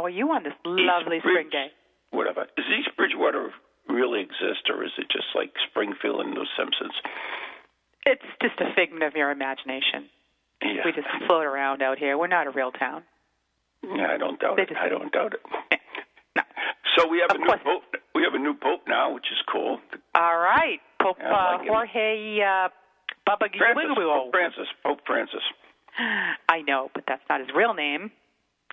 How are you on this lovely East spring Bridge- day? Whatever. Does East Bridgewater really exist, or is it just like Springfield and The Simpsons? It's just a figment of your imagination. Yeah. We just float around out here. We're not a real town. Yeah, I don't doubt They it. just- I don't doubt it. No. So we have Of a new course. pope. We have a new pope now, which is cool. All right, Pope uh, like. Jorge uh, Baba Francis, Pope Francis. Pope Francis. I know, but that's not his real name.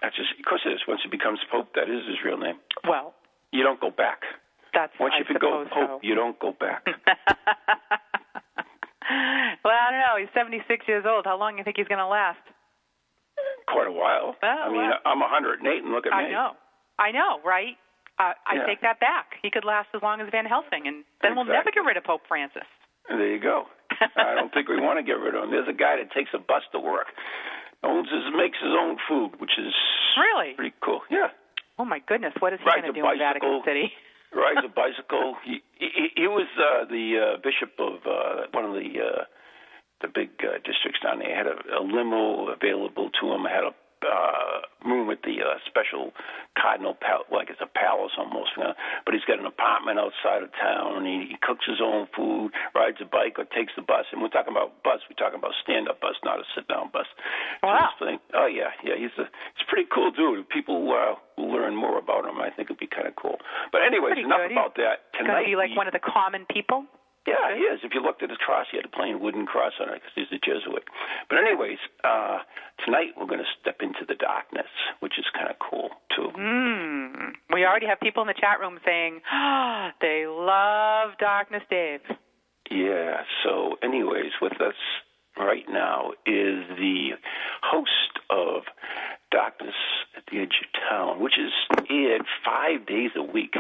That's just, of course it is. Once he becomes pope, that is his real name. Well, You don't go back. that's Once I you become suppose pope, so. you don't go back. well, I don't know. He's 76 years old. How long do you think he's going to last? Quite a while. Oh, I mean, well. I'm 108, and look at I me. I know. I know, right? Uh, I Yeah. take that back. He could last as long as Van Helsing, and then we'll never get rid of Pope Francis. There you go. I don't think we want to get rid of him. There's a guy that takes a bus to work, owns his, makes his own food, which is Really? pretty cool. Yeah, Oh my goodness, what is he going to do in Vatican bicycle. City? rides a bicycle. He he, he was uh, the uh, bishop of uh, one of the uh, the big uh, districts down there. Had a, a limo available to him. Had a uh, room at the uh, special cardinal pal- like it's a palace almost. You know? But he's got an apartment outside of town. And he, he cooks his own food, rides a bike, or takes the bus. And we're talking about bus. We're talking about stand-up bus, not a sit-down bus. Wow. this thing- Oh yeah, yeah. He's a he's a pretty cool dude. People uh, will learn more about him. I think it'd be kind of cool. But anyways, enough good. about that. He's going Tonight, to be like one of the common people. Yeah, he is. If you looked at his cross, he had a plain wooden cross on it because he's a Jesuit. But anyways, uh, tonight we're going to step into the darkness, which is kind of cool too. Mm. We already have people in the chat room saying oh, they love Darkness Dave. Yeah. So, anyways, with us right now is the host of Darkness at the Edge of Town, which is aired five days a week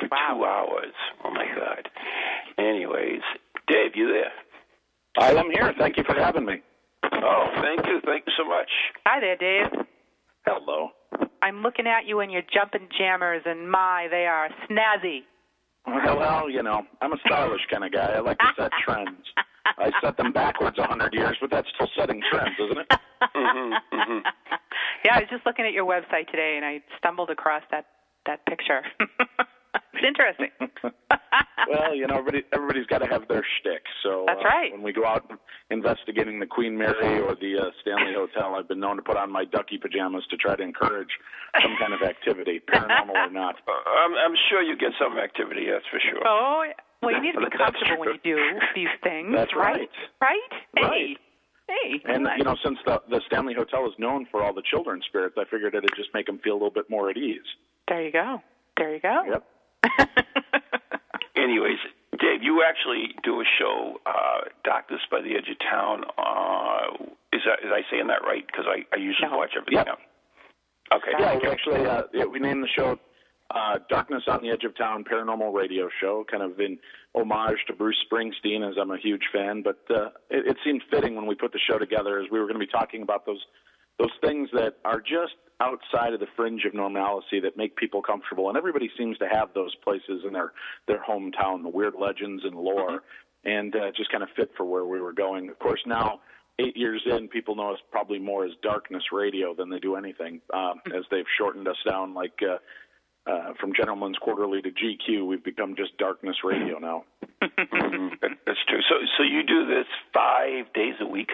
for Wow. two hours. Oh my God. Anyways, Dave, you there? I am here. Thank you for having me. Oh, thank you, thank you so much. Hi there, Dave. Hello. I'm looking at you in your jumping jammers, and my, they are snazzy. Well, well, you know, I'm a stylish kind of guy. I like to set trends. I set them backwards a hundred years, but that's still setting trends, isn't it? hmm hmm Yeah, I was just looking at your website today, and I stumbled across that that picture. it's interesting. well, you know, everybody everybody's got to have their shtick. So That's uh, right. When we go out investigating the Queen Mary or the uh, Stanley Hotel, I've been known to put on my ducky pajamas to try to encourage some kind of activity, paranormal or not. Uh, I'm, I'm sure you get some activity, that's for sure. Oh, yeah. well, you need to be comfortable when you do these things, That's right? Right? Hey, Right. hey. And nice. you know, since the the Stanley Hotel is known for all the children's spirits, I figured it'd just make them feel a little bit more at ease. there you go. There you go. Yep. Anyways, Dave, you actually do a show, uh, Darkness by the Edge of Town. Uh, is that is I saying that right? Because I, I usually No. watch everything Yep. else. Okay. Yeah, we actually uh, yeah, we named the show uh, "Darkness on the Edge of Town" Paranormal Radio Show, kind of in homage to Bruce Springsteen, as I'm a huge fan. But uh, it, it seemed fitting when we put the show together, as we were going to be talking about those those things that are just outside of the fringe of normalcy that make people comfortable, and everybody seems to have those places in their their hometown, the weird legends and lore, and uh, just kind of fit for where we were going. Of course, now eight years in, people know us probably more as Darkness Radio than they do anything, um, as they've shortened us down like uh, uh, from Gentleman's Quarterly to GQ, we've become just Darkness Radio now. mm-hmm. that's true. So, so you do this five days a week?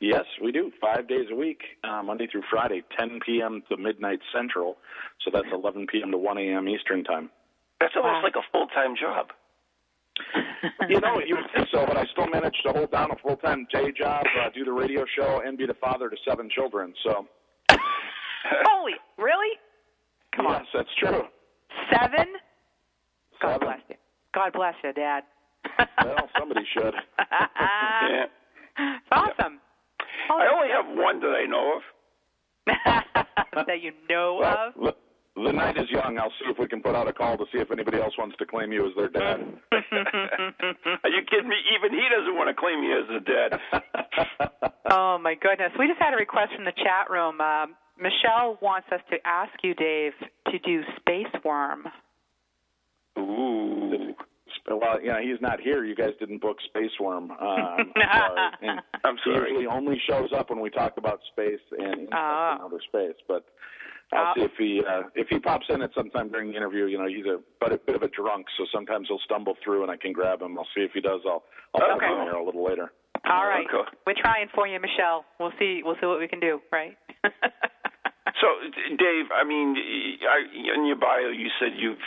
Yes, we do. Five days a week, uh, Monday through Friday, 10 p.m. to midnight Central. So that's 11 p.m. to 1 a.m. Eastern Time. That's almost wow. like a full time job. you know, you would think so, but I still manage to hold down a full time day job, uh, do the radio show, and be the father to seven children. So. Holy, really? Come yes, on. Yes, that's true. Seven? God Seven. bless you. God bless you, Dad. well, somebody should. yeah. It's awesome. Yeah. I only have one that I know of. that you know well, of? The night is young. I'll see if we can put out a call to see if anybody else wants to claim you as their dad. Are you kidding me? Even he doesn't want to claim you as a dad. oh my goodness! We just had a request from the chat room. Um, Michelle wants us to ask you, Dave, to do Space Worm. Ooh. Well, yeah, he's not here. You guys didn't book Space Worm. Um, I'm sorry. I'm sorry. He usually only shows up when we talk about space and uh, outer space. But I'll uh, see if he uh, if he pops in at some time during the interview. You know, he's a but a bit of a drunk, so sometimes he'll stumble through, and I can grab him. I'll see if he does. I'll I'll okay. him here a little later. All right, cool. we're trying for you, Michelle. We'll see. We'll see what we can do. Right. so, Dave, I mean, I, in your bio, you said you've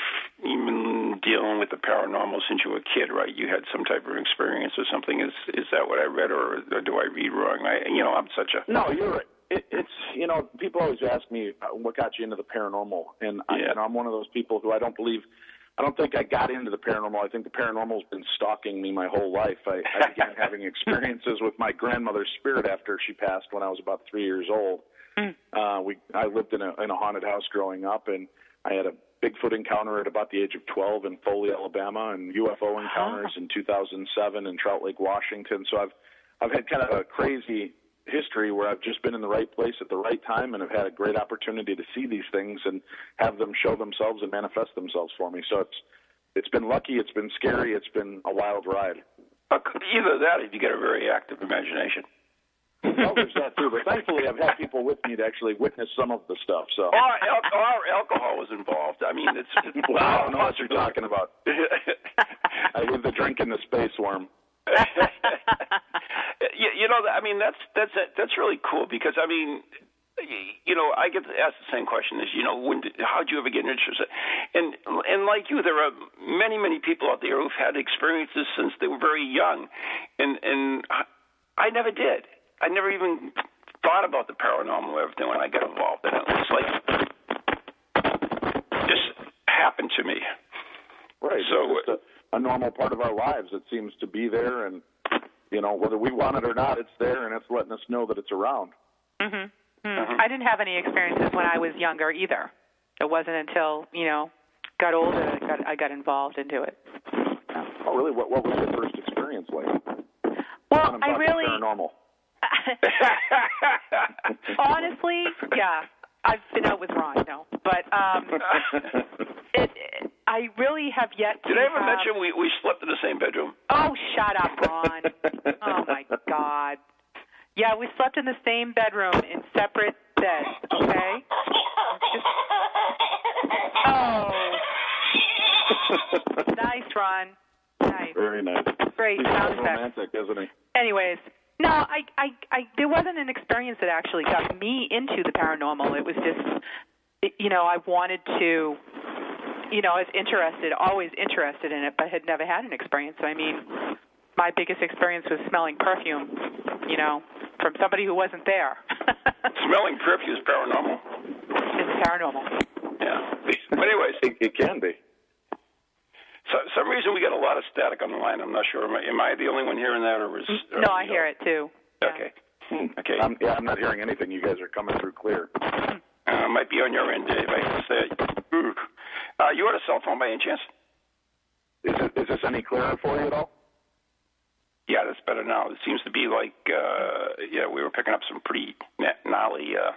been dealing with the paranormal since you were a kid, right? You had some type of experience or something. Is is that what I read, or, or do I read wrong? I, you know, I'm such a no. You're right it, it's you know people always ask me uh, what got you into the paranormal, and I, I'm one of those people who I don't believe. I don't think I got into the paranormal. I think the paranormal's been stalking me my whole life. I, I began having experiences with my grandmother's spirit after she passed when I was about three years old. Mm. Uh, we I lived in a in a haunted house growing up, and I had a Bigfoot encounter at about the age of 12 in Foley, Alabama, and UFO encounters in 2007 in Trout Lake, Washington. So I've I've had kind of a crazy history where I've just been in the right place at the right time and have had a great opportunity to see these things and have them show themselves and manifest themselves for me. So it's it's been lucky, it's been scary, it's been a wild ride. Either that, if you get a very active imagination. Well, there's that too. But thankfully, I've had people with me to actually witness some of the stuff. So, or, al- or alcohol was involved. I mean, it's. well, I don't know what you're talking about. I leave the drink in the space worm. you, you know, I mean, that's that's that's really cool because I mean, you know, I get asked the same question as you know, when did, how did you ever get interested? And and like you, there are many many people out there who've had experiences since they were very young, and and I never did. I never even thought about the paranormal or everything when I got involved in it. It's like just happened to me. Right. So a normal part of our lives. It seems to be there, and you know whether we want it or not, it's there, and it's letting us know that it's around. Mhm. Mm. I didn't have any experiences when I was younger either. It wasn't until you know got older that I got, I got involved into it. Oh, really? What What was your first experience like? Well, I really paranormal. Honestly, yeah. I've been out with Ron, no, but um, it, it, I really have yet. To Did I ever have... mention we we slept in the same bedroom? Oh, shut up, Ron! oh my God. Yeah, we slept in the same bedroom in separate beds. Okay. Just... Oh. nice, Ron. Nice. Very nice. Great He's sound effects. romantic, isn't he? Anyways, no, I, I, I, there wasn't an experience that actually got me into the paranormal. It was just, you know, I wanted to, you know, I was interested, always interested in it, but had never had an experience. I mean, my biggest experience was smelling perfume, you know, from somebody who wasn't there. smelling perfume is paranormal. It's paranormal. Yeah. But anyways, it, it can be. So, some reason we got a lot of static on the line. I'm not sure. Am I, am I the only one hearing that, or is? Or, no, I hear it too. Okay. Hmm. Okay. I'm, yeah, I'm not hearing anything. You guys are coming through clear. Uh, might be on your end, Dave. I can say. Uh, you had a cell phone by any chance? Is, it, is this any clearer for you at all? Yeah, that's better now. It seems to be like, uh, yeah, we were picking up some pretty gnarly uh,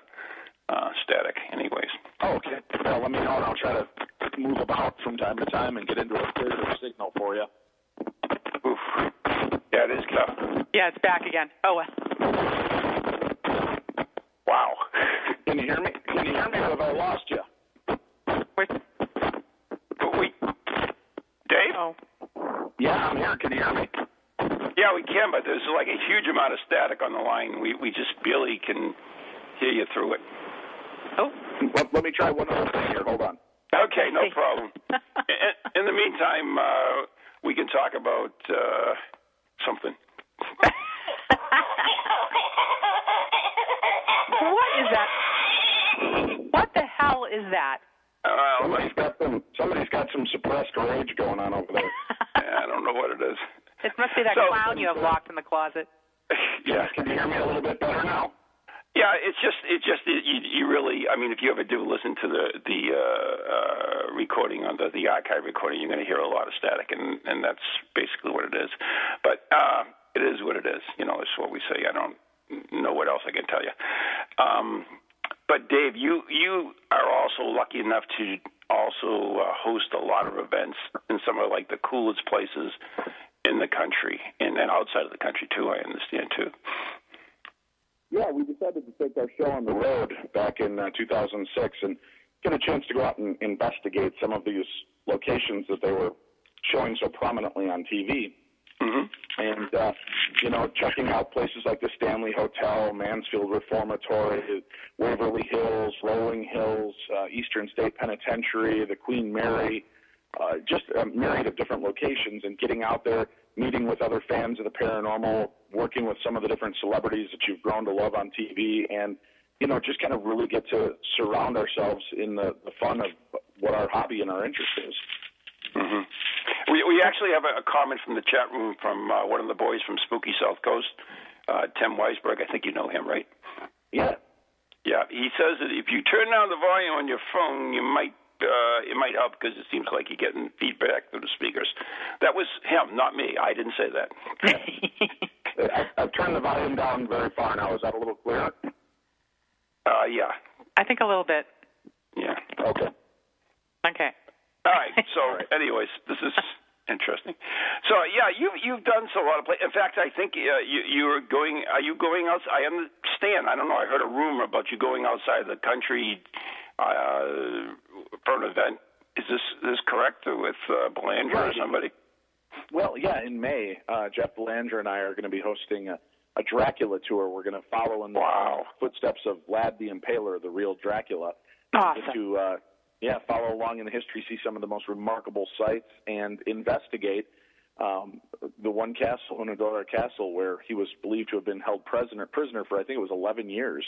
uh, static, anyways. Oh, okay. Well, let me know, and I'll try to move about from time to time and get into a clearer signal for you. Oof. Yeah, it is tough. Yeah, it's back again. Oh, well. Wow. Can you hear me? Can you hear me, have I lost you? Wait. Wait. Dave? Oh. Yeah, I'm here. Can you hear me? Yeah, we can, but there's like a huge amount of static on the line. We we just barely can hear you through it. Oh, Let, let me try one other thing here. Hold on. Okay, no Hey. problem. in, in the meantime, uh, we can talk about uh, something. what is that? What the hell is that? Uh, Somebody's got some. Somebody's got some suppressed rage going on over there. I don't know what it is. It must be that So- clown you have locked in the closet. yeah, Can you hear me a little bit better now? Yeah. It's just, it, you, you really. I mean, if you ever do listen to the the uh, uh, recording on the the archive recording, you're going to hear a lot of static, and and that's basically what it is. But uh, it is what it is. You know, it's what we say. I don't know what else I can tell you. Um, but Dave, you you are also lucky enough to also uh, host a lot of events in some of like the coolest places in the country and, and outside of the country too. I understand too. Yeah, we decided to take our show on the road back in uh, 2006 and get a chance to go out and investigate some of these locations that they were showing so prominently on TV. hmm And, uh, you know, checking out places like the Stanley Hotel, Mansfield Reformatory, Waverly Hills, Rolling Hills, uh, Eastern State Penitentiary, the Queen Mary, uh, just a myriad of different locations and getting out there, meeting with other fans of the paranormal, working with some of the different celebrities that you've grown to love on TV, and you know, just kind of really get to surround ourselves in the, the fun of what our hobby and our interest is. hmm We we actually have a, a comment from the chat room from uh, one of the boys from Spooky South Coast, uh, Tim Weisberg. I think you know him, right? Yeah, Yeah. He says that if you turn down the volume on your phone, you might uh, it might help because it seems like you're getting feedback through the speakers. That was him, not me. I didn't say that. I, I've turned the volume down very far now. Is that a little clearer? Uh, yeah. I think a little bit. Yeah. Okay. Okay. All right. So, anyways, this is interesting. So, yeah, you've you've done so a lot of play. In fact, I think uh, you you're going. Are you going out? I understand. I don't know. I heard a rumor about you going outside the country uh, for an event. Is this this correct with uh, Belanger or somebody? Well, yeah, in May, uh, Jeff Belanger and I are going to be hosting a, a Dracula tour. We're going to follow in the Wow. footsteps of Vlad the Impaler, the real Dracula. Awesome. To uh, yeah, follow along in the history, see some of the most remarkable sites, and investigate um, the one castle, Hunedoara Castle, where he was believed to have been held prisoner prisoner for I think it was 11 years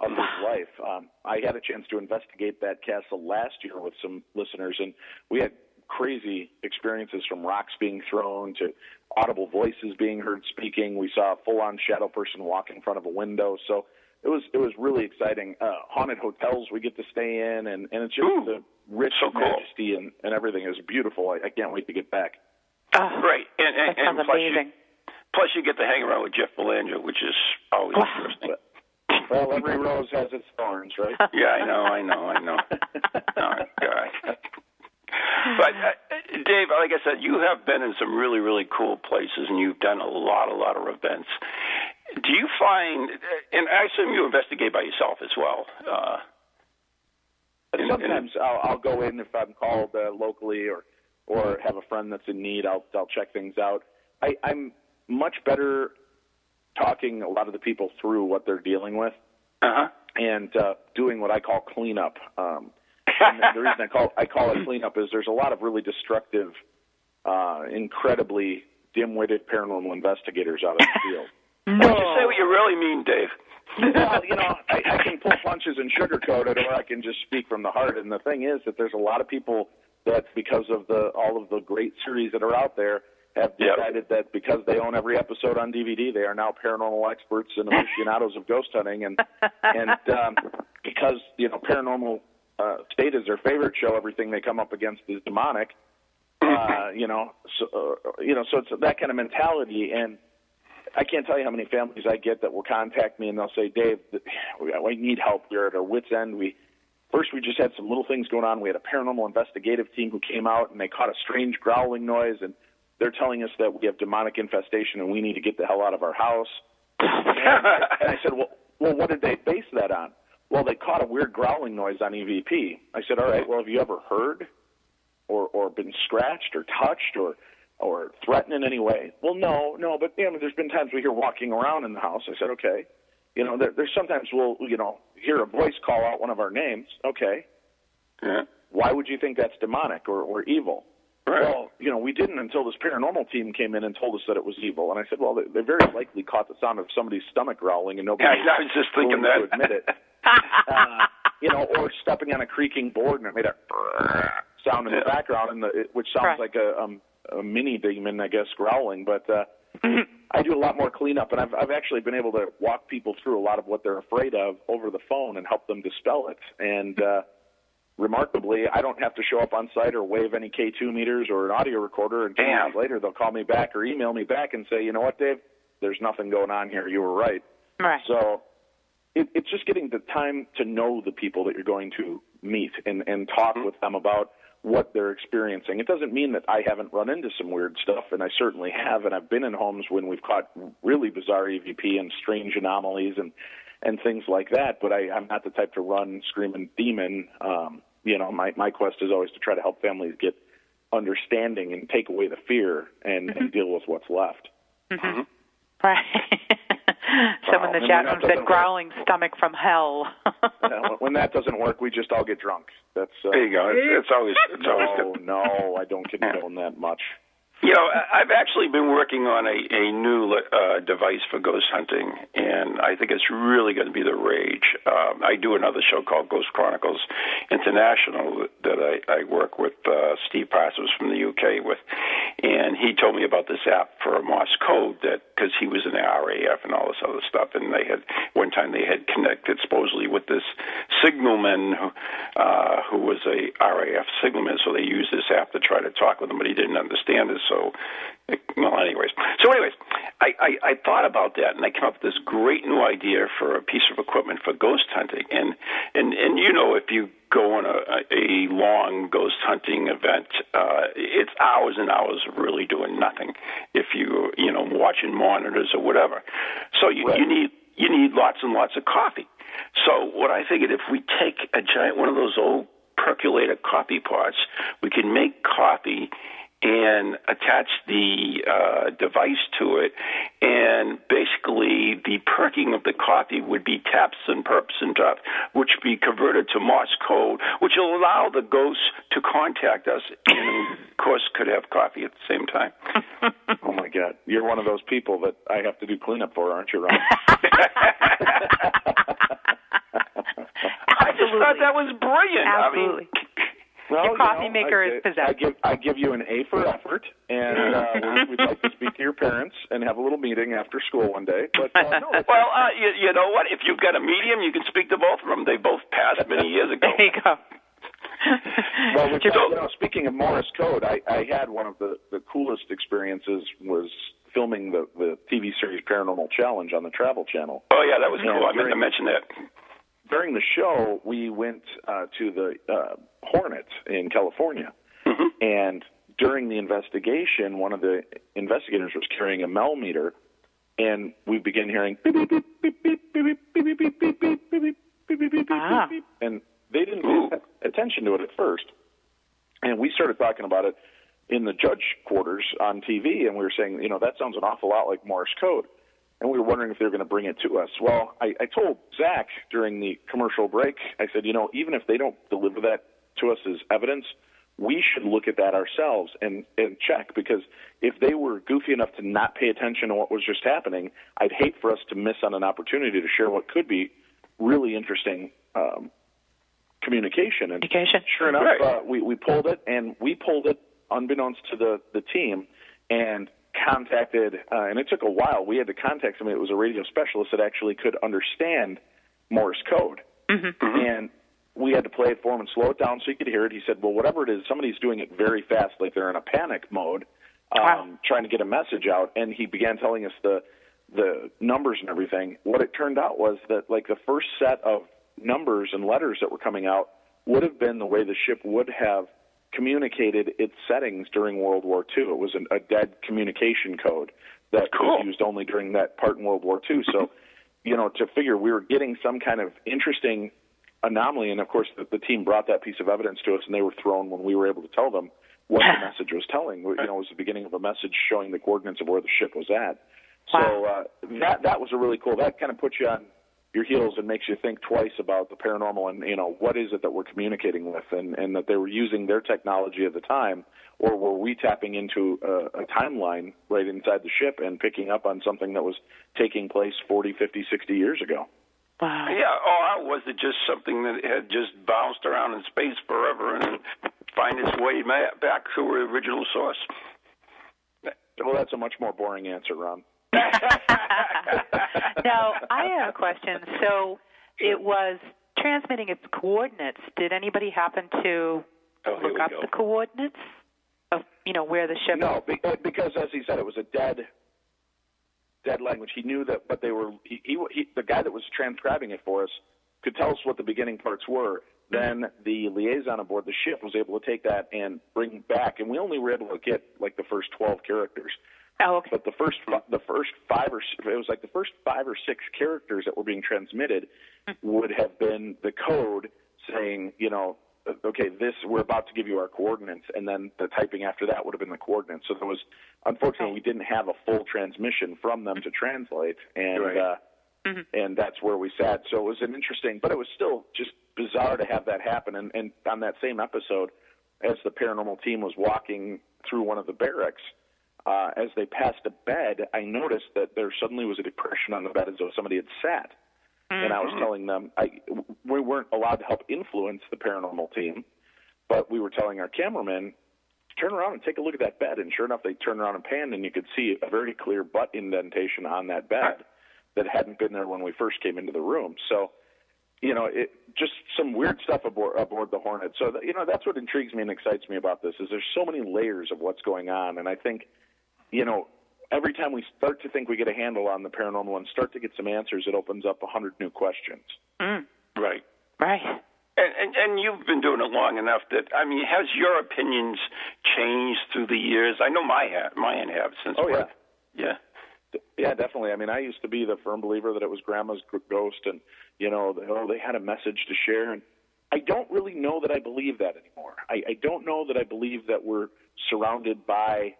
of his life. Um, I had a chance to investigate that castle last year with some listeners, and we had crazy experiences from rocks being thrown to audible voices being heard speaking. We saw a full-on shadow person walk in front of a window. So it was it was really exciting. Uh, haunted hotels we get to stay in, and and it's just Ooh, the rich so cool. majesty and and everything is beautiful. I, I can't wait to get back. Oh, Right. And and, that and plus amazing. you plus you get to hang around with Jeff Belanger, which is always Wow. interesting. Well, every rose has its thorns, right? Yeah, I know, I know, I know. oh God. But uh, Dave, like I said, you have been in some really, really cool places, and you've done a lot, a lot of events. Do you find, and I assume you investigate by yourself as well. Uh, And- sometimes I'll, I'll go in if I'm called uh, locally or or have a friend that's in need. I'll I'll check things out. I, I'm much better talking a lot of the people through what they're dealing with uh huh. and uh, doing what I call cleanup. Um, and the reason I call I call it cleanup is there's a lot of really destructive, uh, incredibly dim-witted paranormal investigators out in the field. Why don't you say what you really mean, Dave? well, you know, I, I can pull punches and sugarcoat it, or I can just speak from the heart. And the thing is that there's a lot of people that, because of the all of the great series that are out there, have Yep. decided that because they own every episode on DVD, they are now paranormal experts and aficionados of ghost hunting, and and um, because you know paranormal uh, state is their favorite show, everything they come up against is demonic. Uh, you know, so uh, you know, so it's that kind of mentality and. I can't tell you how many families I get that will contact me and they'll say, "Dave, we we need help. We're at our wits' end. We first we just had some little things going on. We had a paranormal investigative team who came out and they caught a strange growling noise, and they're telling us that we have demonic infestation and we need to get the hell out of our house." And, and I said, "Well, well, what did they base that on?" Well, they caught a weird growling noise on EVP. I said, "All right. Well, have you ever heard or or been scratched or touched or or threaten in any way? Well, no, no. But you know, there's been times we hear walking around in the house. I said, okay. You know, there, there's sometimes we'll you know hear a voice call out one of our names. Okay. Yeah. Why would you think that's demonic or, or evil? Right. Well, you know, we didn't until this paranormal team came in and told us that it was evil. And I said, well, they, they very likely caught the sound of somebody's stomach growling, and nobody Yeah, I was just thinking willing that. to admit it. uh, you know, or stepping on a creaking board and it made a sound in the background, and the, it, which sounds Right. like a, um, a mini demon, I guess, growling. But uh, I do a lot more cleanup, and I've I've actually been able to walk people through a lot of what they're afraid of over the phone and help them dispel it. And uh, remarkably, I don't have to show up on site or wave any K2 meters or an audio recorder. And two Damn. minutes later, they'll call me back or email me back and say, you know what, Dave, there's nothing going on here. You were right. Right. So it, it's just getting the time to know the people that you're going to meet and, and talk with them about what they're experiencing. It doesn't mean that I haven't run into some weird stuff, and I certainly have. And I've been in homes when we've caught really bizarre EVP and strange anomalies and and things like that. But I, I'm not the type to run screaming demon. Um, you know, my my quest is always to try to help families get understanding and take away the fear and, and deal with what's left. Right. Someone in the and chat room said doesn't growling stomach from hell. Uh, when- when that doesn't work, we just all get drunk. That's uh, There you go. It's, it's always it's always no, good. no, I don't condone that much. You know, I've actually been working on a, a new uh, device for ghost hunting, and I think it's really going to be the rage. Um, I do another show called Ghost Chronicles International that I, I work with uh, Steve Parsons from the UK with, and he told me about this app for Morse code that because he was in the RAF and all this other stuff, and they had one time they had connected supposedly with this signalman who, uh, who was a RAF signalman, so they used this app to try to talk with him, but he didn't understand it. So, well, anyways, so anyways, I, I I thought about that, and I came up with this great new idea for a piece of equipment for ghost hunting, and and and you know if you go on a, a long ghost hunting event, uh, it's hours and hours of really doing nothing. If you you know watching monitors or whatever, so you, Right. you need you need lots and lots of coffee. So what I figured if we take a giant one of those old percolator coffee pots, we can make coffee and attach the uh, device to it, and basically the perking of the coffee would be taps and perps and stuff, which would be converted to Morse code, which will allow the ghosts to contact us, and of course could have coffee at the same time. Oh my God, you're one of those people that I have to do cleanup for, aren't you, Ron? I just thought that was brilliant. Absolutely. I mean, Well, Your you coffee know, maker I, is possessed. I give I give you an A for effort, and uh, we- we'd like to speak to your parents and have a little meeting after school one day. But uh, no, well, uh, you, you know what? If you've got a medium, you can speak to both of them. They both passed many years ago. there you go. well, we've you know, speaking of Morse code, I, I had one of the the coolest experiences was filming the the TV series Paranormal Challenge on the Travel Channel. Oh yeah, that was Yeah, cool. I meant to mention that. during the show, we went uh, to the uh, Hornet in California, Mm-hmm. and during the investigation, one of the investigators was carrying a Mel meter, and we began hearing beep beep beep beep beep beep beep beep beep beep beep beep beep beep beep beep Ah. beep, and they didn't Ooh. pay attention to it at first, and we started talking about it in the judge quarters on TV, and we were saying, you know, that sounds an awful lot like Morse code and we were wondering if they were going to bring it to us. Well, I, I told Zak during the commercial break, I said, you know, even if they don't deliver that to us as evidence, we should look at that ourselves and, and check because if they were goofy enough to not pay attention to what was just happening, I'd hate for us to miss on an opportunity to share what could be really interesting um, communication. And Education. sure enough, Right. uh, we we pulled it, and we pulled it unbeknownst to the the team, and contacted. Uh, and it took a while. We had to contact somebody that was a radio specialist that actually could understand Morse code, and we had to play it for him and slow it down so he could hear it. He said, "Well, whatever it is, somebody's doing it very fast, like they're in a panic mode, um, Wow. trying to get a message out." And he began telling us the the numbers and everything. What it turned out was that like the first set of numbers and letters that were coming out would have been the way the ship would have communicated its settings during World War II. It was an, a dead communication code that Cool. was used only during that part in World War II. So, you know, to figure we were getting some kind of interesting anomaly, and of course the, the team brought that piece of evidence to us, and they were thrown when we were able to tell them what the message was telling. You know, it was the beginning of a message showing the coordinates of where the ship was at. So uh, that that was a really cool. That kind of puts you on your heels and makes you think twice about the paranormal and you know what is it that we're communicating with, and and that they were using their technology at the time, or were we tapping into a, a timeline right inside the ship and picking up on something that was taking place 40, 50, 60 years ago? Wow. Yeah, or was it just something that had just bounced around in space forever and find its way back to the original source? Well, that's a much more boring answer, Ron. now, I have a question. So it was transmitting its coordinates. Did anybody happen to Oh, look up go. the coordinates of, you know, where the ship No, uh, because as he said, it was a dead, dead language. He knew that, but they were. He, he, he the guy that was transcribing it for us could tell us what the beginning parts were. Then the liaison aboard the ship was able to take that and bring back, and we only were able to get like the first twelve characters. Oh, okay. But the first, the first five or it was like the first five or six characters that were being transmitted hmm. would have been the code saying, you know, okay, this we're about to give you our coordinates, and then the typing after that would have been the coordinates. So there was, unfortunately, we didn't have a full transmission from them to translate, and Right. uh, and that's where we sat. So it was an interesting, but it was still just bizarre to have that happen. And, and on that same episode, as the paranormal team was walking through one of the barracks, uh, as they passed a bed, I noticed that there suddenly was a depression on the bed as though somebody had sat. And I was mm-hmm. telling them I, we weren't allowed to help influence the paranormal team, but we were telling our cameraman, turn around and take a look at that bed. And sure enough, they turned around and panned, and you could see a very clear butt indentation on that bed that hadn't been there when we first came into the room. So, you know, it just some weird stuff aboard, aboard the Hornet. So, that, you know, that's what intrigues me and excites me about this is there's so many layers of what's going on, and I think, you know, every time we start to think we get a handle on the paranormal and start to get some answers, it opens up a hundred new questions. Mm, Right. right. And, and and you've been doing it long enough that I mean, has your opinions changed through the years? I know my ha- mine have since. Oh, yeah. yeah. Yeah, definitely. I mean, I used to be the firm believer that it was grandma's ghost, and you know, they, oh, they had a message to share. And I don't really know that I believe that anymore. I, I don't know that I believe that we're surrounded by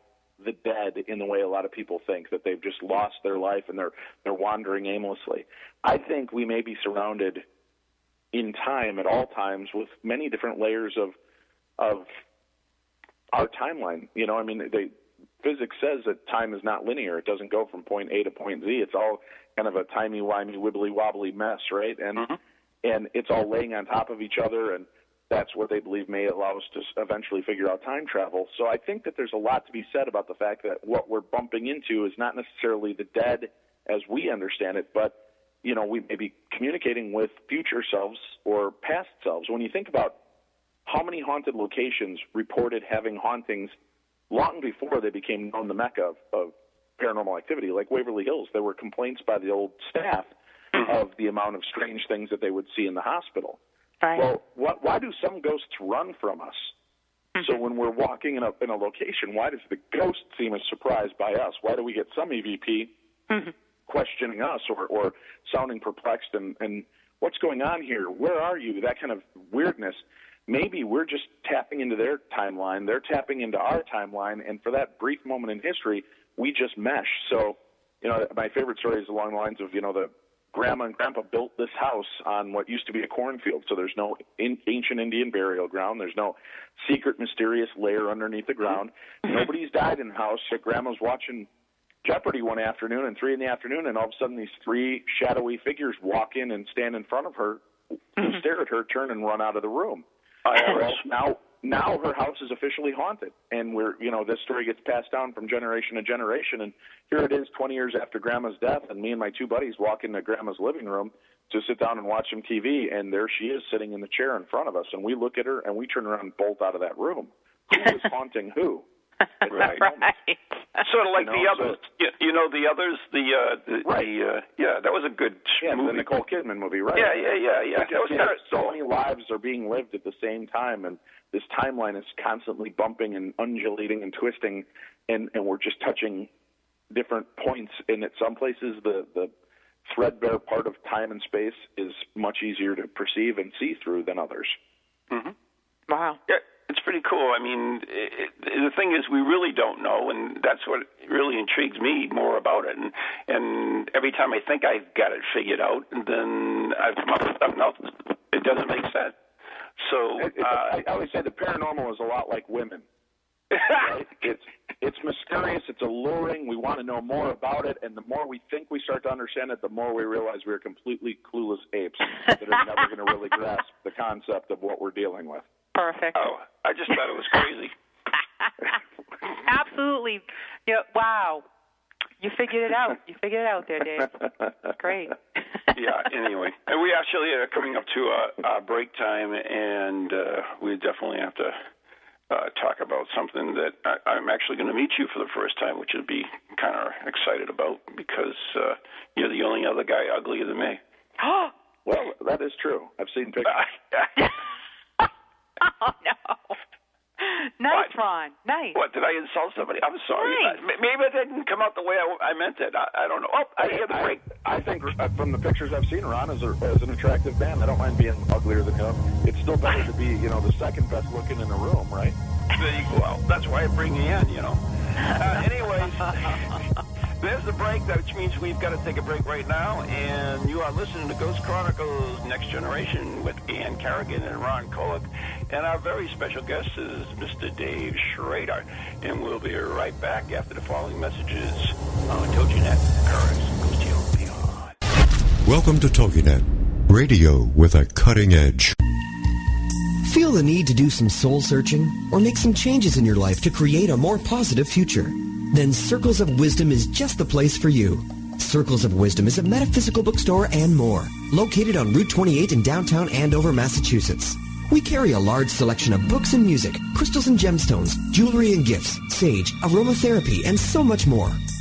the dead in the way a lot of people think that they've just lost their life and they're they're wandering aimlessly. I think we may be surrounded in time at all times with many different layers of of our timeline. You know, I mean, they physics says that time is not linear. It doesn't go from point A to point Z. It's all kind of a timey wimey wibbly wobbly mess, right? And mm-hmm. and it's all laying on top of each other, and that's what they believe may allow us to eventually figure out time travel. So I think that there's a lot to be said about the fact that what we're bumping into is not necessarily the dead as we understand it, but you know, we may be communicating with future selves or past selves. When you think about how many haunted locations reported having hauntings long before they became known the mecca of, of paranormal activity, like Waverly Hills, there were complaints by the old staff mm-hmm. of the amount of strange things that they would see in the hospital. Right. Well, what, why do some ghosts run from us? Mm-hmm. So when we're walking in a in a location, why does the ghost seem as surprised by us? Why do we get some EVP mm-hmm. questioning us or or sounding perplexed and and what's going on here? Where are you? That kind of weirdness. Maybe we're just tapping into their timeline. They're tapping into our timeline, and for that brief moment in history, we just mesh. So, you know, my favorite story is along the lines of you know the grandma and grandpa built this house on what used to be a cornfield, so there's no in, ancient Indian burial ground. There's no secret, mysterious lair underneath the ground. Mm-hmm. Nobody's died in the house. Yet grandma's watching Jeopardy one afternoon and three in the afternoon, and all of a sudden these three shadowy figures walk in and stand in front of her, and stare at her, turn and run out of the room. Well, now now her house is officially haunted, and we're you know this story gets passed down from generation to generation, and here it is, 20 years after Grandma's death, and me and my two buddies walk into Grandma's living room to sit down and watch some TV, and there she is sitting in the chair in front of us, and we look at her and we turn around and bolt out of that room. Who is haunting who? At that moment. right. Sort of like You the know, others. You, you know the others. The uh, the, Right. the uh, yeah, that was a good Yeah, the movie. Nicole Kidman movie, right? Yeah, yeah, yeah, yeah. That was Yeah, kind of so many lives are being lived at the same time, and this timeline is constantly bumping and undulating and twisting, and and we're just touching different points. And at some places, the the threadbare part of time and space is much easier to perceive and see through than others. Wow. Yeah, it's pretty cool. I mean, it, it, the thing is, we really don't know, and that's what really intrigues me more about it. And and every time I think I've got it figured out, and then I've come up with something else. It doesn't make sense. So It, uh, I always say the paranormal is a lot like women. Right? it's it's mysterious, it's alluring. We want to know more about it, and the more we think we start to understand it, the more we realize we're completely clueless apes that are never going to really grasp the concept of what we're dealing with. Perfect. oh, I just thought it was crazy. Absolutely. Yeah. Wow. You figured it out. You figured it out there, Dave. That's great. yeah. Anyway, and we actually are coming up to uh, uh, break time, and uh, we definitely have to uh, talk about something that I, I'm actually going to meet you for the first time, which would be kind of excited about because uh, you're the only other guy uglier than me. Oh well, that is true. I've seen pictures. oh no. Nice, What? Ron. Nice. What did I insult somebody? I'm sorry. Nice. M- Maybe it didn't come out the way I, I meant it. I, I don't know. Oh, I hear the break. I think uh, from the pictures I've seen, Ron is, a, is an attractive man. I don't mind being uglier than him. It's still better to be, you know, the second best looking in the room, right? There you go. Well, that's why I bring you in, you know. Uh, anyways, there's the break, which means we've got to take a break right now. And you are listening to Ghost Chronicles Next Generation with Ann Carrigan and Ron Kolek. And our very special guest is Mr. Dave Schrader. And we'll be right back after the following messages on TogiNet, Paris, Beyond. Welcome to TogiNet, radio with a cutting edge. Feel the need to do some soul searching or make some changes in your life to create a more positive future? Then Circles of Wisdom is just the place for you. Circles of Wisdom is a metaphysical bookstore and more, located on Route 28 in downtown Andover, Massachusetts. We carry a large selection of books and music, crystals and gemstones, jewelry and gifts, sage, aromatherapy, and so much more.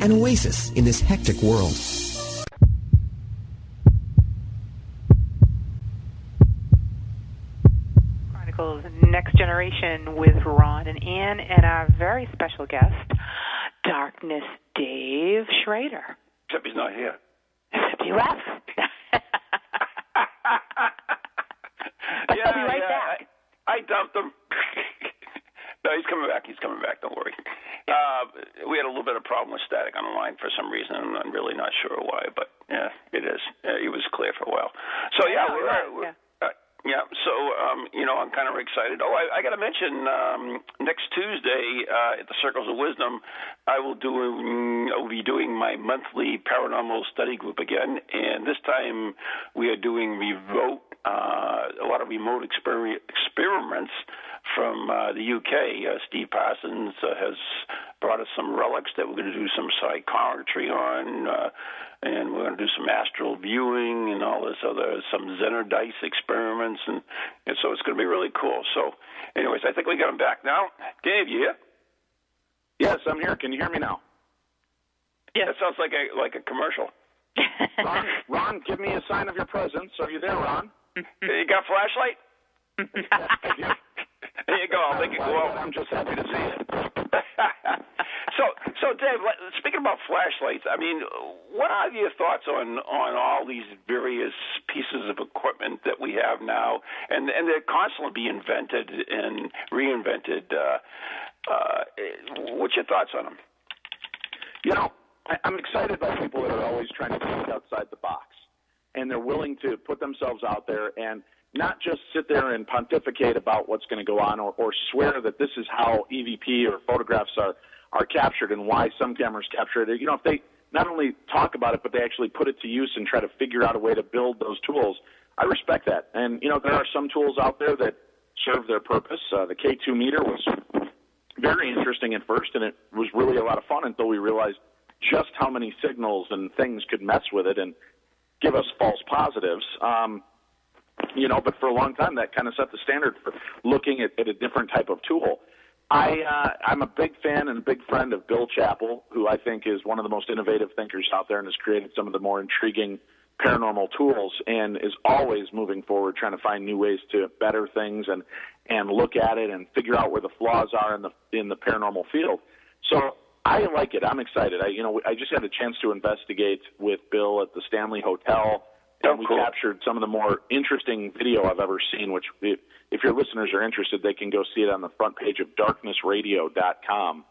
an oasis in this hectic world. Chronicles Next Generation with Ron and Ann and our very special guest, Darkness Dave Schrader. Except he's not here. Except he left. But he'll be right back. I, I dumped him. No, he's coming back. He's coming back. Don't worry. Uh, we had a little bit of problem with static on the line for some reason. I'm, I'm really not sure why, but yeah, it is. Uh, it was clear for a while. So yeah, Yeah, we're, uh, we're yeah. uh, yeah. So um, you know, I'm kind of excited. Oh, I, I got to mention um, next Tuesday uh, at the Circles of Wisdom, I will do I will be doing my monthly paranormal study group again, and this time we are doing remote uh, a lot of remote exper- experiments from uh, the UK. Uh, Steve Parsons uh, has brought us some relics that we're going to do some psychometry on, uh, and we're going to do some astral viewing and all this other some Zener dice experiments, and, and so it's going to be really cool. So, anyways, I think we got him back now. Dave, you here? Yes, I'm here. Can you hear me now? Yeah, it sounds like a like a commercial. Ron, Ron, give me a sign of your presence. Are you there, Ron? you got a flashlight? There you go. I'll make it go out. I'm just happy to see it. so, so Dave, speaking about flashlights, I mean, what are your thoughts on on all these various pieces of equipment that we have now, and and they're constantly being invented and reinvented? Uh, uh, what's your thoughts on them? You know, I, I'm excited by people that are always trying to think outside the box, and they're willing to put themselves out there and not just sit there and pontificate about what's going to go on or, or swear that this is how EVP or photographs are are captured and why some cameras capture it. You know, if they not only talk about it but they actually put it to use and try to figure out a way to build those tools, I respect that. And you know, there are some tools out there that serve their purpose. Uh, the K2 meter was very interesting at first, and it was really a lot of fun until we realized just how many signals and things could mess with it and give us false positives. Um, you know, but for a long time that kind of set the standard for looking at, at a different type of tool. I uh, I'm a big fan and a big friend of Bill Chappell, who I think is one of the most innovative thinkers out there and has created some of the more intriguing paranormal tools and is always moving forward trying to find new ways to better things and and look at it and figure out where the flaws are in the in the paranormal field. So I like it. I'm excited. I you know I just had a chance to investigate with Bill at the Stanley Hotel and Oh, we cool. captured some of the more interesting video I've ever seen which if, if your listeners are interested they can go see it on the front page of darknessradio.com.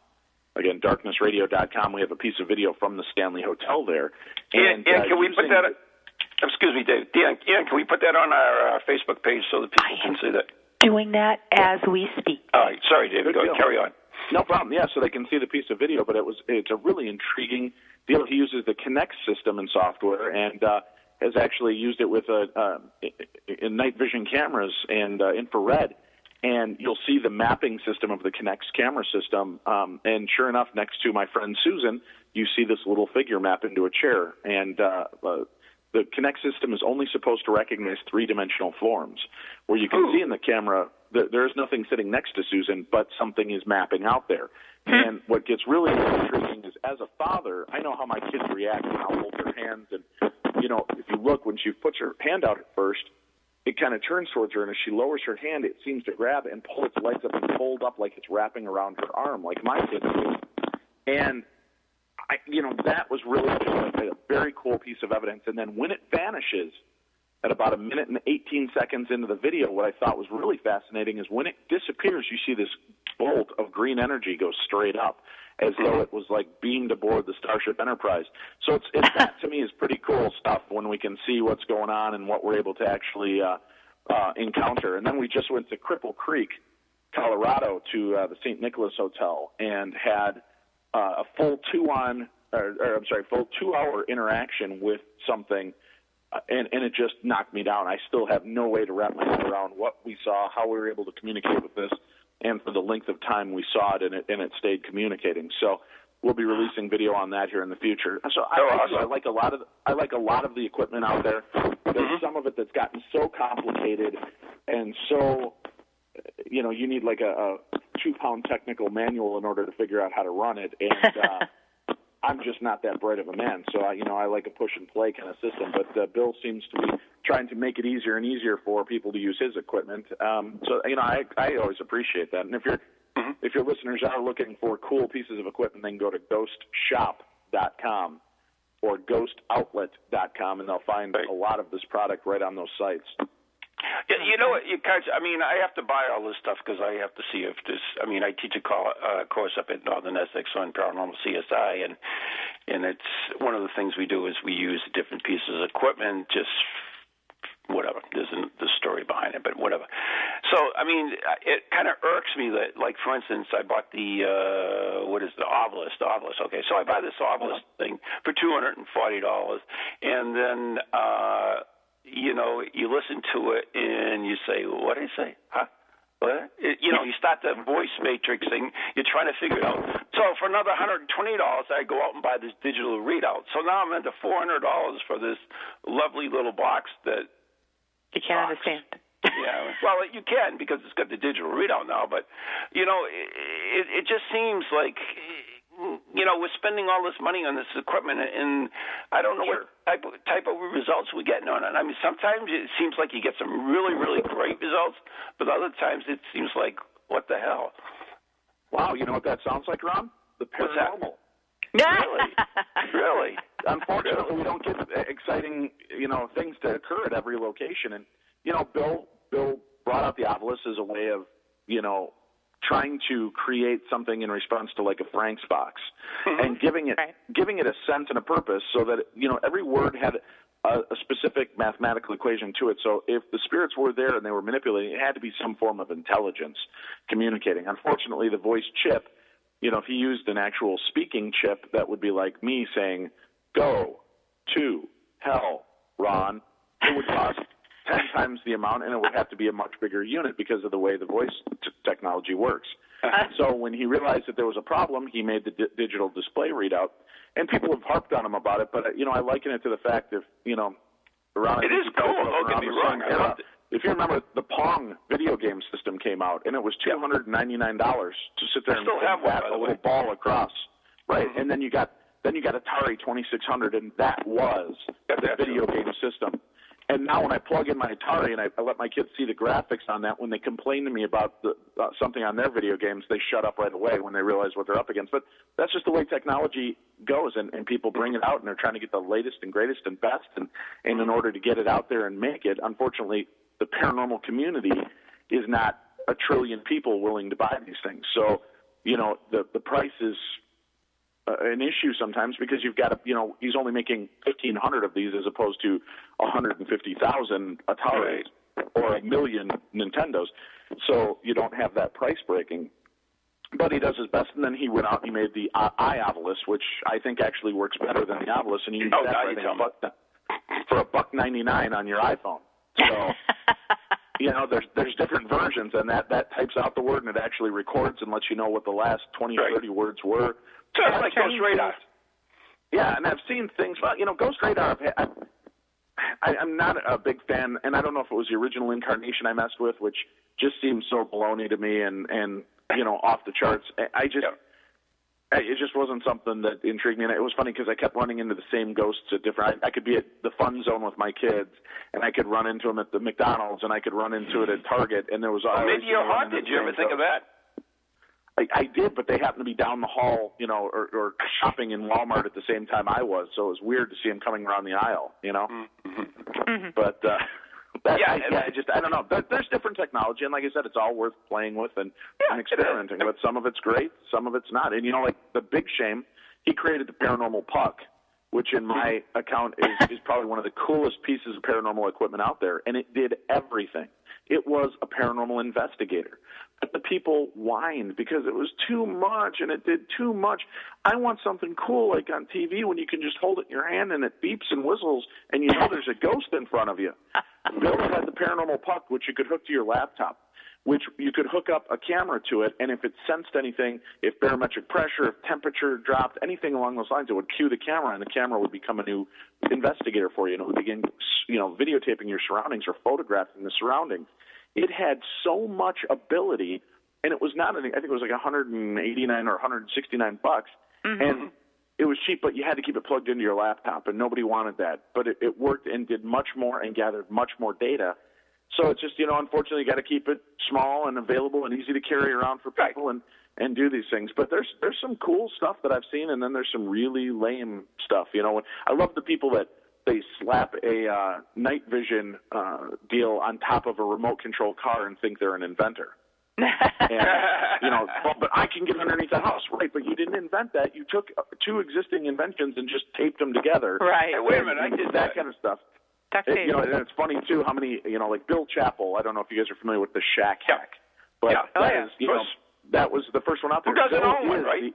Again, darknessradio.com. We have a piece of video from the Stanley Hotel there. Ian, And, Ian, uh, can we put using- that? Excuse me, Dave. Ian, Ian, can we put that on our uh, Facebook page so that people can see that? Doing that as we speak. All right. Sorry, David. Go ahead. Carry on. No problem. Yeah, so they can see the piece of video, but it was it's a really intriguing deal. He uses the Kinect system and software, and uh, has actually used it with a uh, in night vision cameras and uh, infrared. And you'll see the mapping system of the Kinect's camera system. Um, and sure enough, next to my friend Susan, you see this little figure map into a chair. And uh, uh, the Connect system is only supposed to recognize three dimensional forms, where you can see in the camera that there is nothing sitting next to Susan, but something is mapping out there. And what gets really intriguing is, as a father, I know how my kids react when I'll hold their hands, and you know, if you look when she puts her hand out at first, it kind of turns towards her, and as she lowers her hand, it seems to grab and pull its legs up and fold up like it's wrapping around her arm, like my kids do. And I, you know, that was really just a, a very cool piece of evidence. And then when it vanishes, at about a minute and 18 seconds into the video, what I thought was really fascinating is when it disappears, you see this bolt of green energy go straight up, as though it was like beamed aboard the Starship Enterprise. So it's, it's that to me is pretty cool stuff when we can see what's going on and what we're able to actually uh, uh, encounter. And then we just went to Cripple Creek, Colorado, to uh, the St. Nicholas Hotel and had uh, a full two on, or, or I'm sorry, full two hour interaction with something and and it just knocked me down. I still have no way to wrap my head around what we saw, how we were able to communicate with this, and for the length of time we saw it, and it and it stayed communicating. So we'll be releasing video on that here in the future. So I, Oh, I. I like a lot of I like a lot of the equipment out there. There's Mm-hmm. some of it that's gotten so complicated and so you know you need like a, a two pound technical manual in order to figure out how to run it and. uh I'm just not that bright of a man, so I, you know I like a push and play kind of system. But uh, Bill seems to be trying to make it easier and easier for people to use his equipment. Um, so you know I I always appreciate that. And if you're if your listeners are looking for cool pieces of equipment, then go to ghostshop.com or ghostoutlet.com, and they'll find a lot of this product right on those sites. Yeah, you know what, you guys. I mean, I have to buy all this stuff because I have to see if this. I mean, I teach a call, uh, course up at Northern Essex on paranormal CSI, and and it's one of the things we do is we use different pieces of equipment, just whatever. There's a, the story behind it, but whatever. So, I mean, it kind of irks me that, like, for instance, I bought the uh, what is the Ovilus? The Ovilus. Okay, so I buy this Ovilus thing for two hundred and forty dollars, and then. uh you know, you listen to it and you say, "What did he say? Huh? What?" It, you know, you start the voice matrixing. You're trying to figure it out. So for another hundred and twenty dollars, I go out and buy this digital readout. So now I'm into four hundred dollars for this lovely little box that. You can't Box. understand. Yeah, well, you can because it's got the digital readout now. But you know, it, it, it just seems like you know we're spending all this money on this equipment, and I don't know what type of, type of results we're getting on it. I mean, sometimes it seems like you get some really, really great results, but other times it seems like what the hell. Wow, you know what that sounds like, Ron? The What's that? paranormal. Really, really. Unfortunately, we don't get exciting, you know, things to occur at every location. And you know, Bill Bill brought up the Ovilus as a way of, you know, trying to create something in response to like a Frank's box, mm-hmm. and giving it Right. giving it a sense and a purpose, so that you know every word had a, a specific mathematical equation to it. So if the spirits were there and they were manipulating, it had to be some form of intelligence communicating. Unfortunately, the voice chip you know, if he used an actual speaking chip, that would be like me saying, "Go to hell, Ron." It would cost ten times the amount, and it would have to be a much bigger unit because of the way the voice t- technology works. so when he realized that there was a problem, he made the di- digital display readout, and people have harped on him about it. But uh, you know, I liken it to the fact that you know, Ron, It is cool, don't get me wrong, era, if you remember, the Pong video game system came out, and it was two hundred ninety nine dollars to sit there I and still have bat a little ball across, right? Mhm. And then you got then you got Atari twenty six hundred, and that was Yeah, the video game system. And now when I plug in my Atari and I, I let my kids see the graphics on that, when they complain to me about the, uh, something on their video games, they shut up right away when they realize what they're up against. But that's just the way technology goes, and, and people bring it out and they're trying to get the latest and greatest and best. And, and in order to get it out there and make it, unfortunately, the paranormal community is not a trillion people willing to buy these things. So, you know, the the price is uh, an issue sometimes because you've got to, you know, he's only making 1,500 of these as opposed to 150,000 Ataris or a million Nintendos. So you don't have that price breaking. But he does his best, and then he went out and he made the uh, which I think actually works better than the Ovilus, and you can Oh, get that for, I you think, tell a buck, for a buck ninety nine on your iPhone. So you know, there's there's different versions, and that that types out the word, and it actually records and lets you know what the last 20 Right. 30 words were. So And it's I've like Ghost Radar. Yeah, and I've seen things. Well, you know, Ghost Radar. I've, I, I'm not a big fan, and I don't know if it was the original incarnation I messed with, which just seems so baloney to me, and and you know, off the charts. I, just. Yep. I- It just wasn't something that intrigued me, and it was funny because I kept running into the same ghosts at different. I, I could be at the fun zone with my kids, and I could run into them at the McDonald's, and I could run into it at Target, and there was Well, always. maybe know, running haunted. Did you ever think same of that? I, I did, but they happened to be down the hall, you know, or, or shopping in Walmart at the same time I was, so it was weird to see him coming around the aisle, you know. Mhm. But uh, that, Yeah, I, yeah, I just I don't know. There, there's different technology, and like I said, it's all worth playing with and, Yeah, and experimenting. But some of it's great, some of it's not. And you know, like the big shame, he created the paranormal puck, which in my account is is probably one of the coolest pieces of paranormal equipment out there, and it did everything. It was a paranormal investigator. But the people whined because it was too much and it did too much. I want something cool like on TV when you can just hold it in your hand and it beeps and whistles and you know there's a ghost in front of you. Bill had the paranormal puck, which you could hook to your laptop, which you could hook up a camera to it, and if it sensed anything, if barometric pressure, if temperature dropped, anything along those lines, it would cue the camera, and the camera would become a new investigator for you, and it would begin, you know, videotaping your surroundings or photographing the surroundings. It had so much ability, and it was not. I think it was like 189 or 169 bucks, mm-hmm. and it was cheap, but you had to keep it plugged into your laptop, and nobody wanted that. But it, it worked and did much more and gathered much more data. So it's just you know, unfortunately, you got to keep it small and available and easy to carry around for people and and do these things. But there's there's some cool stuff that I've seen, and then there's some really lame stuff. You know, I love the people that they slap a uh, night vision uh, deal on top of a remote control car and think they're an inventor. And, you know, well, but I can get underneath the house, right? But you didn't invent that. You took uh, two existing inventions and just taped them together. Right. Hey, wait a minute, I did that that. kind of stuff. Duct It, you know, and it's funny too how many, you know, like Bill Chappell. I don't know if you guys are familiar with the Shack Yeah. hack, but Yeah. Oh, that yeah. is, you know, that was the first one out there. Who doesn't Bill own one, right? the-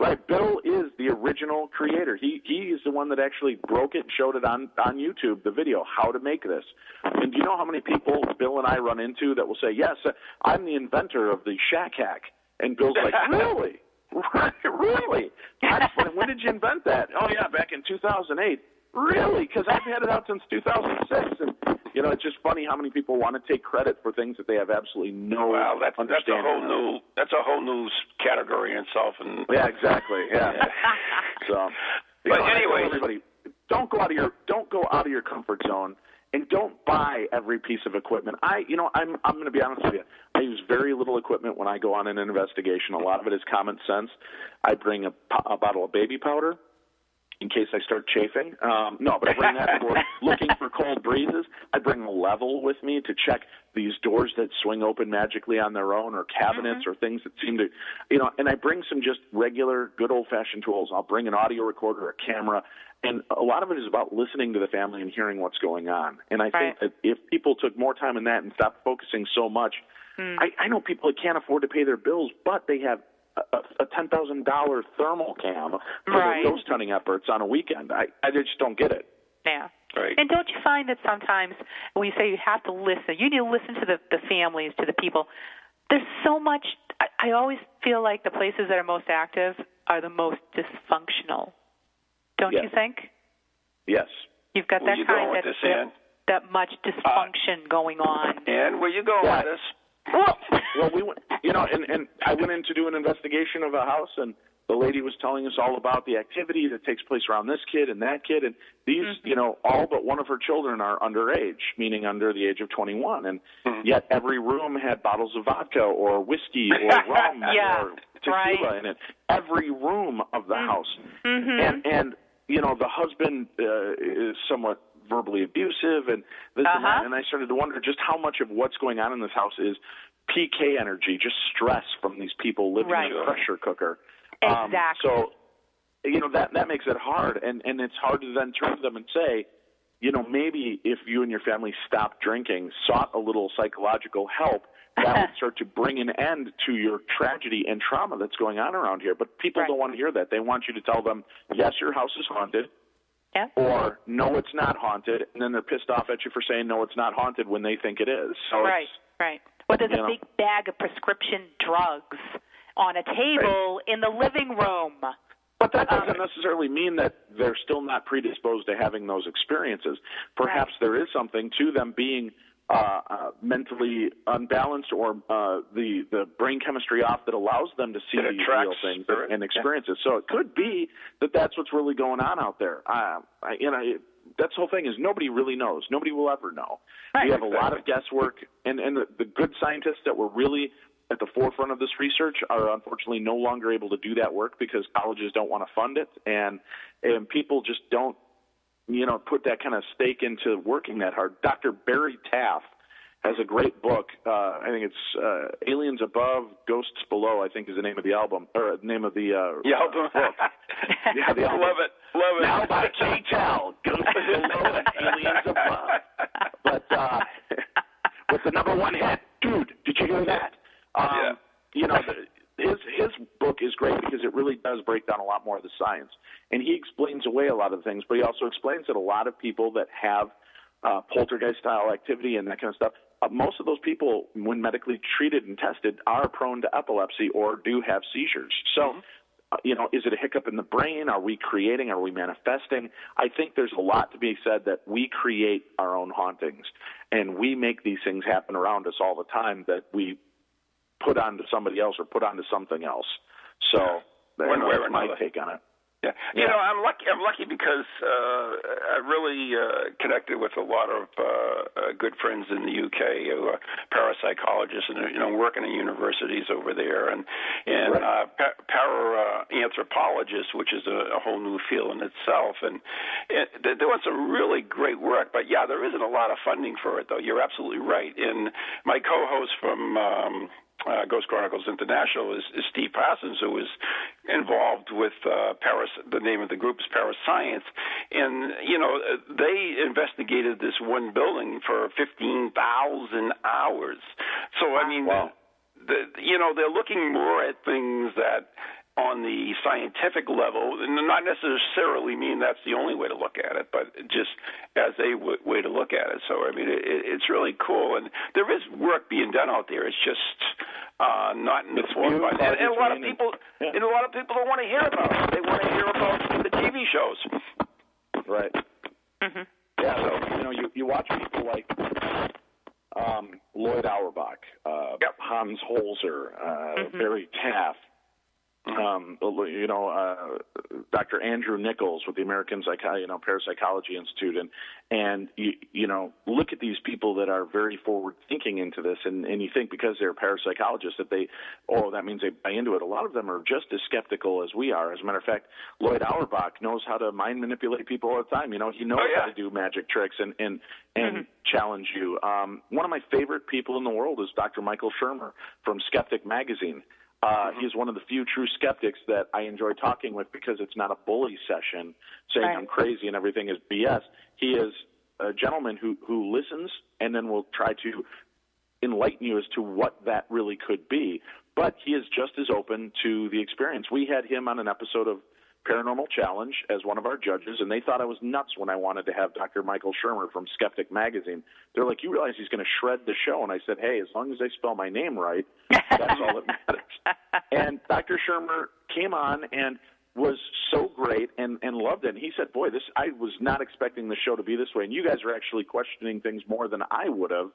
right. Bill is the original creator. He he is the one that actually broke it and showed it on on YouTube. The video, how to make this. And do you know how many people Bill and I run into that will say, "Yes, I'm the inventor of the Shack hack," and Bill's like, "Really?" Really? That's funny. When did you invent that? Oh yeah, back in 2008. Really? Because I've had it out since 2006, and you know it's just funny how many people want to take credit for things that they have absolutely no Well, that's that's a understanding. whole new that's a whole new category in itself. And Yeah, exactly. Yeah. so, you But know, anyways- everybody, don't go out of your don't go out of your comfort zone, and don't buy every piece of equipment. I, you know, I'm I'm going to be honest with you. I use very little equipment when I go on an investigation. A lot of it is common sense. I bring a, a bottle of baby powder in case I start chafing. Um, no, but I bring that for looking for cold breezes. I bring a level with me to check these doors that swing open magically on their own, or cabinets, or things that seem to, you know. And I bring some just regular, good old-fashioned tools. I'll bring an audio recorder, a camera, and a lot of it is about listening to the family and hearing what's going on. And I Right. think that if people took more time in that and stopped focusing so much, I, I know people that can't afford to pay their bills, but they have a, a ten thousand dollar thermal cam for Right. their ghost hunting efforts on a weekend. I I just don't get it. Yeah. Right. And don't you find that sometimes when you say you have to listen, you need to listen to the, the families, to the people. There's so much. I, I always feel like the places that are most active are the most dysfunctional. Don't Yes. you think? Yes. You've got Where that you kind going that that much dysfunction going on. And where you going Yeah. with this? Well, well, we went, you know, and and I went in to do an investigation of a house, and the lady was telling us all about the activity that takes place around this kid and that kid, and these, Mm-hmm. you know, all but one of her children are underage, meaning under the age of 21, and Mm-hmm. yet every room had bottles of vodka or whiskey or rum Yeah, or tequila right. in it. Every room of the house, Mhm. and and you know, the husband uh, is somewhat verbally abusive and this and Uh-huh. that, and I started to wonder just how much of what's going on in this house is PK energy, just stress from these people living Right. in a pressure cooker. Exactly. Um, so, you know that that makes it hard, and and it's hard to then turn to them and say, you know, maybe if you and your family stopped drinking, sought a little psychological help, that would start to bring an end to your tragedy and trauma that's going on around here. But people Right. don't want to hear that. They want you to tell them, yes, your house is haunted, yeah. or no, it's not haunted, and then they're pissed off at you for saying no, it's not haunted when they think it is. So right, right. Well, there's a know. big bag of prescription drugs on a table in the living room. But that doesn't Um, necessarily mean that they're still not predisposed to having those experiences. Perhaps there is something to them being uh, uh, mentally unbalanced or uh, the the brain chemistry off that allows them to see these real things spirit, and, and yeah. experiences. So it could be that that's what's really going on out there. Uh, I, you know, it, that's the whole thing is nobody really knows. Nobody will ever know. Right. we have a lot of guesswork, and and the, the good scientists that were really at the forefront of this research are unfortunately no longer able to do that work because colleges don't want to fund it, and and people just don't you know, put that kind of stake into working that hard. Dr. Barry Taff has a great book. Uh, I think it's uh, Aliens Above, Ghosts Below. I think is the name of the album or the name of the uh, Yeah, uh, book. Yeah, the album. love it, love it. Now by K-Tel, Ghosts Below and Aliens Above. But uh, with the number one hit, dude, did you hear that? Um, Yeah. You know, the, his his book is great because it really does break down a lot more of the science, and he explains away a lot of things. But he also explains that a lot of people that have uh, poltergeist style activity and that kind of stuff, uh, most of those people, when medically treated and tested, are prone to epilepsy or do have seizures. So. Uh, you know, is it a hiccup in the brain? Are we creating? Are we manifesting? I think there's a lot to be said that we create our own hauntings, and we make these things happen around us all the time that we put onto somebody else or put onto something else. So One way or that's my another. take on it. Yeah. You Yeah. know, I'm lucky. I'm lucky because uh, I really uh, connected with a lot of uh, uh, good friends in the UK who are parapsychologists and you know working in universities over there, and and Right. uh, pa- para uh, anthropologists, which is a, a whole new field in itself, and, and they're doing some really great work. But yeah, there isn't a lot of funding for it, though. You're absolutely right. And my co-host from um, uh, Ghost Chronicles International is, is Steve Parsons, who is involved with uh, Paris. The name of the group is Paris Science, and you know they investigated this one building for fifteen thousand hours. So I mean, Wow. the, you know they're looking more at things that on the scientific level, not necessarily mean that's the only way to look at it, but just as a w- way to look at it. So, I mean, it, it- it's really cool, and there is work being done out there. It's just uh, not in the It's forefront, and, and a lot of people, yeah. and a lot of people don't want to hear about it. They want to hear about the TV shows. Right. Mhm. Yeah, so, you know, you, you watch people like um, Lloyd Auerbach, uh, Yep. Hans Holzer, uh, Mhm. Barry Taff, um, you know, uh, Dr. Andrew Nichols with the American Psycho- you know, Parapsychology Institute, and and you you know, look at these people that are very forward thinking into this, and and you think because they're parapsychologists that they, oh, that means they buy into it. A lot of them are just as skeptical as we are. As a matter of fact, Lloyd Auerbach knows how to mind manipulate people all the time. You know, he knows Oh, yeah. how to do magic tricks and and and Mhm. challenge you. Um, one of my favorite people in the world is Dr. Michael Shermer from Skeptic Magazine. Uh, He's one of the few true skeptics that I enjoy talking with because it's not a bully session saying Right. I'm crazy and everything is BS. He is a gentleman who who listens and then will try to enlighten you as to what that really could be. But he is just as open to the experience. We had him on an episode of Paranormal Challenge as one of our judges, and they thought I was nuts when I wanted to have Dr. Michael Shermer from Skeptic Magazine. They're like, "You realize he's going to shred the show?" And I said, "Hey, as long as they spell my name right, that's all that matters." And Dr. Shermer came on, and was so great and and loved it. And he said, "Boy, this I was not expecting the show to be this way, and you guys are actually questioning things more than I would have."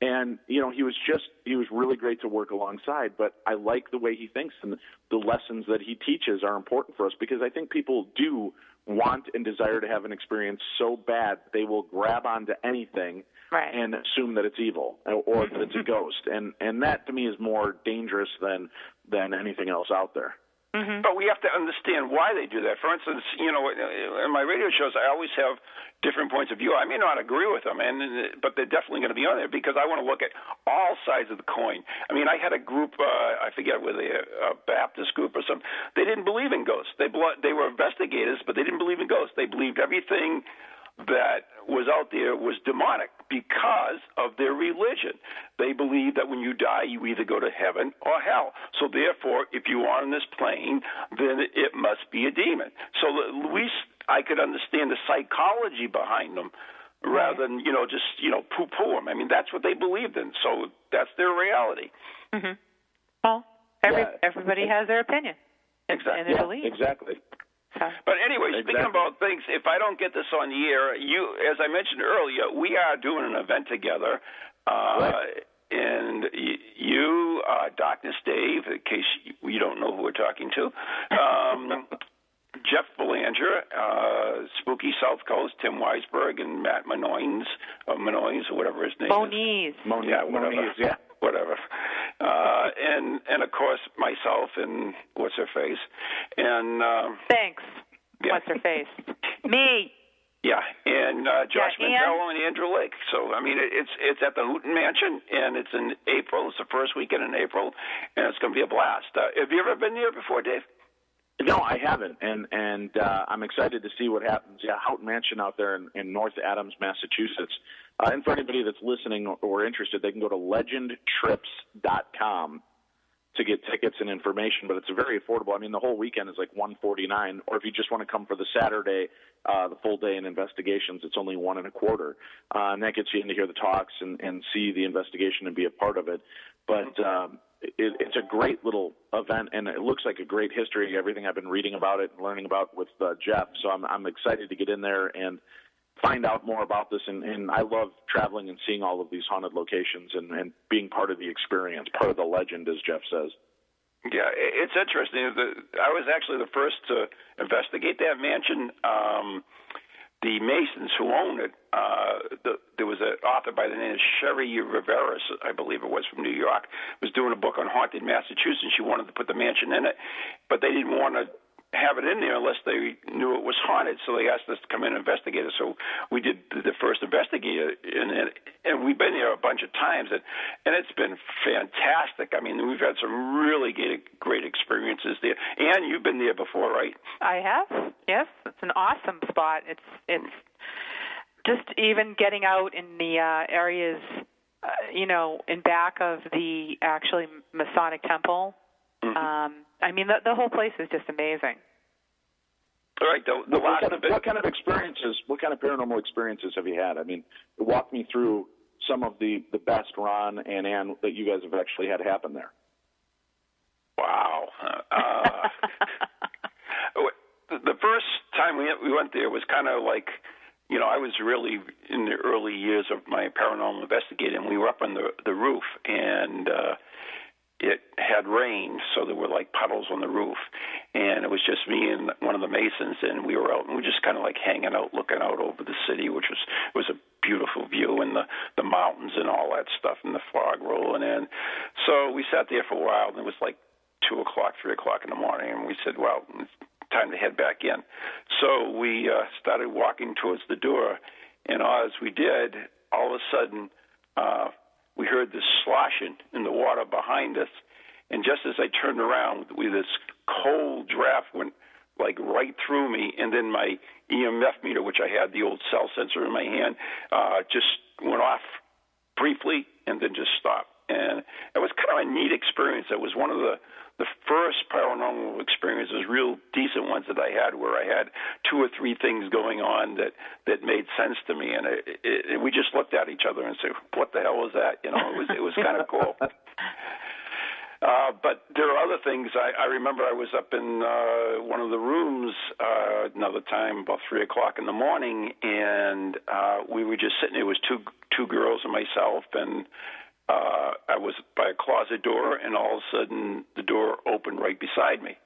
And you know, he was just he was really great to work alongside. But I like the way he thinks, and the lessons that he teaches are important for us because I think people do want and desire to have an experience so bad they will grab onto anything right. and assume that it's evil or that it's a ghost, and and that to me is more dangerous than than anything else out there. Mm-hmm. But we have to understand why they do that. For instance, you know, in my radio shows, I always have different points of view. I may not agree with them, and but they're definitely going to be on there because I want to look at all sides of the coin. I mean, I had a group, uh, I forget whether they a Baptist group or something. They didn't believe in ghosts. They they were investigators, but they didn't believe in ghosts. They believed everything that was out there was demonic because of their religion. They believe that when you die, you either go to heaven or hell. So therefore, if you are on this plane, then it must be a demon. So at least I could understand the psychology behind them rather than you know just you know poo poo them. I mean that's what they believed in. So that's their reality. Mm-hmm. Well, every, Yeah. everybody has their opinion Exactly. and their Yeah, belief. exactly. So, But anyway, speaking about things, if I don't get this on the air, you, as I mentioned earlier, we are doing an event together. Uh, And y- you, uh, Darkness Dave, in case you you don't know who we're talking to, um, Jeff Belanger, uh, Spooky South Coast, Tim Weisberg, and Matt Manoines, or Manoines, or whatever his name is. Moniz. Moniz, Yeah, whatever. Moniz, yeah. Whatever. Uh, and and of course myself and what's her face, and um, Thanks. Yeah. What's her face? Me. yeah, and uh, Josh Yeah, and- Mantello and Andrew Lake. So I mean, it, it's it's at the Houghton Mansion, and it's in April. It's the first weekend in April, and it's going to be a blast. Uh, have you ever been there before, Dave? No, I haven't, and and uh, I'm excited to see what happens. Yeah, Houghton Mansion out there in, in North Adams, Massachusetts. Uh, and for anybody that's listening or, or interested, they can go to legendtrips.com to get tickets and information. But it's very affordable. I mean, the whole weekend is like 149, or if you just want to come for the Saturday, uh, the full day in investigations, it's only one and a quarter, uh, and that gets you in to hear the talks and and see the investigation and be a part of it. But um, it, it's a great little event, and it looks like a great history. Everything I've been reading about it and learning about with uh, Jeff, so I'm I'm excited to get in there and find out more about this. And, and I love traveling and seeing all of these haunted locations and, and being part of the experience, part of the legend, as Jeff says. Yeah, it's interesting. I was actually the first to investigate that mansion. Um, the Masons who own it, uh, the, there was an author by the name of Sherry Rivera, I believe it was from New York, was doing a book on haunted Massachusetts. She wanted to put the mansion in it, but they didn't want to have it in there unless they knew it was haunted. So they asked us to come in and investigate it. So we did the first investigator, and and, and we've been there a bunch of times, and and it's been fantastic. I mean, we've had some really great great experiences there. And you've been there before, right? I have. Yes, it's an awesome spot. It's it's just even getting out in the uh, areas, uh, you know, in back of the actually Masonic temple. Um, I mean, the, the whole place is just amazing. All right. The, the what, last kind of, bit. what kind of experiences? What kind of paranormal experiences have you had? I mean, walk me through some of the the best Ron and Ann that you guys have actually had happen there. Wow. Uh, the the first time we we went there was kind of like, you know, I was really in the early years of my paranormal investigating. We were up on the the roof, and uh, it had rained, so there were like puddles on the roof, and it was just me and one of the masons, and we were out, and we were just kind of like hanging out, looking out over the city, which was was a beautiful view, and the the mountains and all that stuff, and the fog rolling in. So we sat there for a while, and it was like two o'clock, three o'clock in the morning, and we said, well, it's time to head back in. So we uh, started walking towards the door, and as we did, all of a sudden, uh, we heard this sloshing in the water behind us, and just as I turned around, with this cold draft went like right through me, and then my EMF meter, which I had the old cell sensor in my hand, uh, just went off briefly and then just stopped. And it was kind of a neat experience. It was one of the the first paranormal experiences, real decent ones that I had, where I had two or three things going on that that made sense to me, and it, it, it, we just looked at each other and said, "What the hell was that?" You know, it was it was kind of cool. Uh, but there are other things. I, I remember I was up in uh, one of the rooms uh, another time, about three o'clock in the morning, and uh, we were just sitting. There was two two girls and myself, and uh, I was by a closet door, and all of a sudden the door opened right beside me,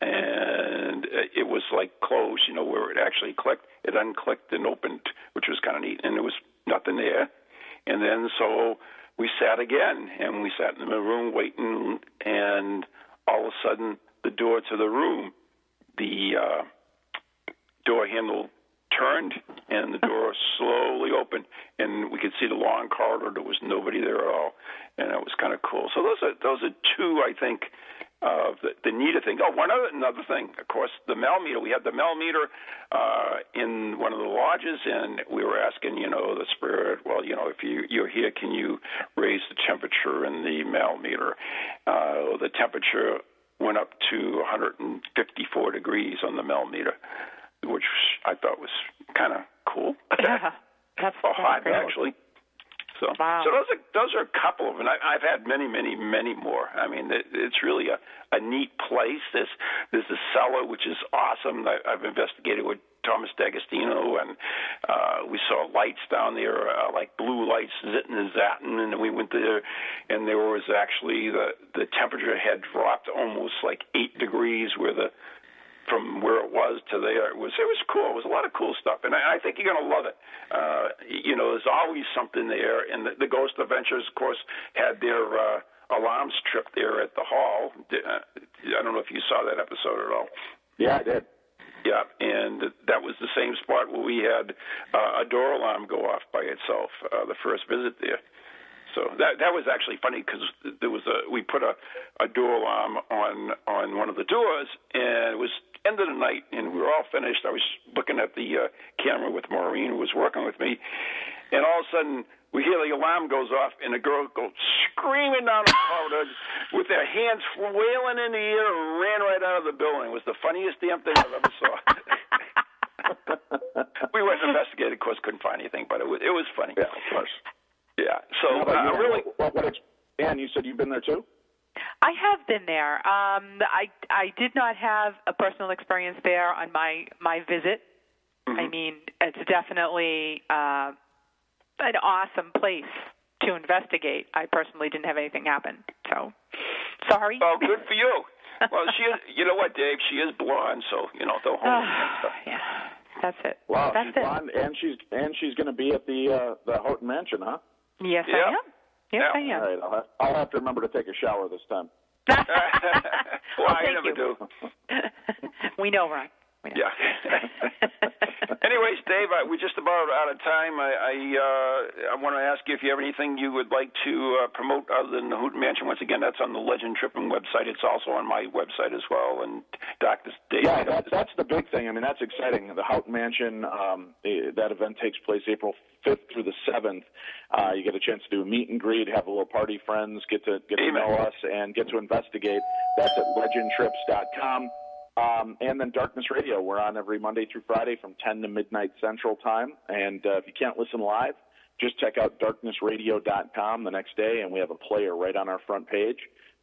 and it was like closed. You know where it actually clicked. It unclicked and opened, which was kind of neat, and there was nothing there. And then so we sat again, and we sat in the room waiting, and all of a sudden the door to the room, the uh, door handle turned, and the door slowly opened, and we could see the long corridor. There was nobody there at all, and it was kind of cool. So those are those are two, I think, of the, the neater thing. Oh, one other another thing, of course, the Mel meter. We had the Mel meter uh, in one of the lodges, and we were asking, you know, the spirit. Well, you know, if you you're here, can you raise the temperature in the Mel meter? Uh, the temperature went up to 154 degrees on the Mel meter, which I thought was kind of cool. Yeah, that's, hot great. actually. So, Wow. so those are those are a couple of, and I, I've had many, many, many more. I mean, it, it's really a, a neat place. There's there's a cellar which is awesome. I, I've investigated with Thomas D'Agostino, and uh, we saw lights down there, uh, like blue lights, zitting and zatting, and we went there, and there was actually the the temperature had dropped almost like eight degrees, where the from where it was to there. It was it was cool. It was a lot of cool stuff, and I, I think you're gonna love it. Uh, you know, there's always something there, and the, the Ghost Adventures, of course, had their uh, alarms trip there at the hall. Uh, I don't know if you saw that episode at all. Yeah, I did. Yeah, and that was the same spot where we had uh, a door alarm go off by itself uh, the first visit there. So that that was actually funny because there was a we put a a door alarm on on one of the doors and it was end of the night and we were all finished. I was looking at the uh, camera with Maureen who was working with me, and all of a sudden we hear the alarm goes off and the girl goes screaming down the corridor with their hands flailing in the air and ran right out of the building. It was the funniest damn thing I've ever saw. we went and investigated, of course, couldn't find anything, but it was it was funny. Yeah, of course. Yeah. So How about uh, you? really, What, what, ex- Ann, you said you've been there too? I have been there. Um, I I did not have a personal experience there on my my visit. Mm-hmm. I mean, it's definitely uh, an awesome place to investigate. I personally didn't have anything happen, so sorry. oh, good for you. Well, she is. You know what, Dave? She is blonde, so you know they'll hold. yeah, that's it. Wow, that's she's it. blonde, and she's and she's going to be at the uh, the Houghton Mansion, huh? Yes, Yeah. I am. Yes, Yeah. I am. All right, I'll have, I'll have to remember to take a shower this time. well, Well, I never you. do. we know, Ron. We. Yeah. Anyways, Dave, I, we're just about out of time. I I, uh, I want to ask you if you have anything you would like to uh, promote other than the Houghton Mansion. Once again, that's on the Legend Tripping website. It's also on my website as well. And Doc, Doctor Dave. Yeah, that, that's the big thing. I mean, that's exciting. The Houghton Mansion, um, that event takes place April 5th through the 7th. Uh, you get a chance to do a meet and greet, have a little party, friends, get to get to know us, and get to investigate. That's at legendtrips.com. Um, and then Darkness Radio. We're on every Monday through Friday from 10 to midnight Central Time. And uh, if you can't listen live, just check out darknessradio.com the next day, and we have a player right on our front page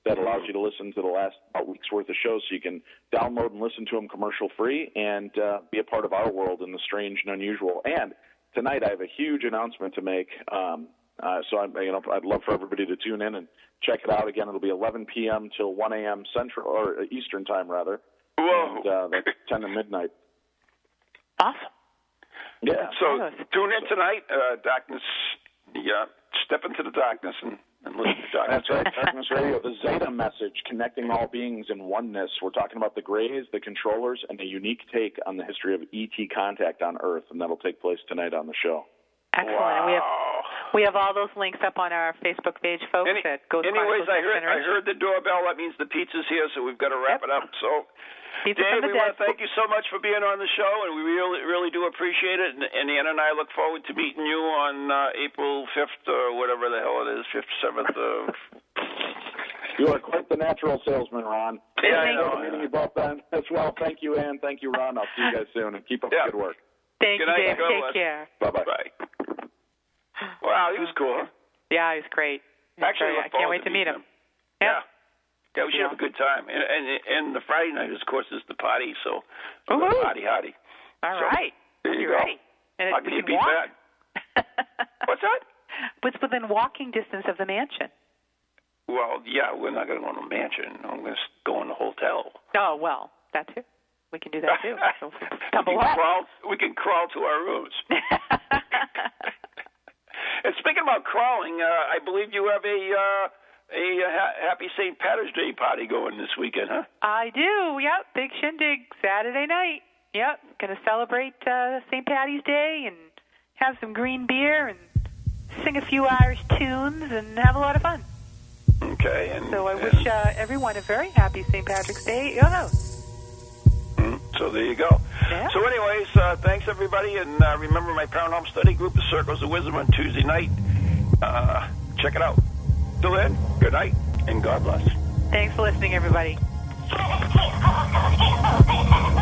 that allows you to listen to the last week's worth of shows, so you can download and listen to them commercial free and uh, be a part of our world in the strange and unusual. And tonight, I have a huge announcement to make. Um, uh, so I'm, you know, I'd love for everybody to tune in and check it out. Again, it'll be 11 p.m. till 1 a.m. Central or Eastern time rather, Whoa. and uh, that's 10 to midnight. Awesome. Yeah. So tune in tonight, uh, Darkness. Yeah, step into the darkness and, and listen to Darkness. That's right, Darkness Radio, the Zeta message, connecting all beings in oneness. We're talking about the Greys, the controllers, and a unique take on the history of ET contact on Earth, and that'll take place tonight on the show. Excellent. And we have Wow. We have all those links up on our Facebook page, folks. Any, at Ghost anyways, Chronicles I Next heard I Generation. heard the doorbell. That means the pizza's here, so we've got to wrap Yep. it up. So, Pizza Dave, we want to thank you so much for being on the show, and we really really do appreciate it. And, and Ann and I look forward to meeting you on uh, April fifth or whatever the hell it is, fifth, seventh. Uh, You are quite the natural salesman, Ron. Yeah, I know. meeting you both then as well. Thank you, Ann. Thank you, Ron. I'll see you guys soon, and keep up Yeah. the good work. Thank Good you, night, Dave. Take care. Bye-bye. Bye. Wow, he was cool. Huh? Yeah, he's great. He's Actually, I great. I can't wait to meet meeting him. Yeah. Yeah, we should Yeah. have a good time. And, and and the Friday night, of course, is the party. So gonna party hardy. All So, right. there you You're go. ready. And How can you beat walk. that? What's that? It's within walking distance of the mansion. Well, yeah, we're not going to go in a mansion. I'm going to go in a hotel. Oh well, that too. We can do that too. So we, can crawl, we can crawl to our rooms. And speaking about crawling, uh, I believe you have a uh, a ha- happy St. Patrick's Day party going this weekend, huh? I do. Yep. Big shindig Saturday night. Yep. Going to celebrate uh, St. Patty's Day and have some green beer and sing a few Irish tunes and have a lot of fun. Okay. And So I and, wish uh, everyone a very happy St. Patrick's Day at your house. So there you go. Yeah. So, anyways, uh, thanks everybody, and uh, remember my paranormal study group, the Circles of Wisdom, on Tuesday night. Uh, check it out. Till then, good night and God bless. Thanks for listening, everybody.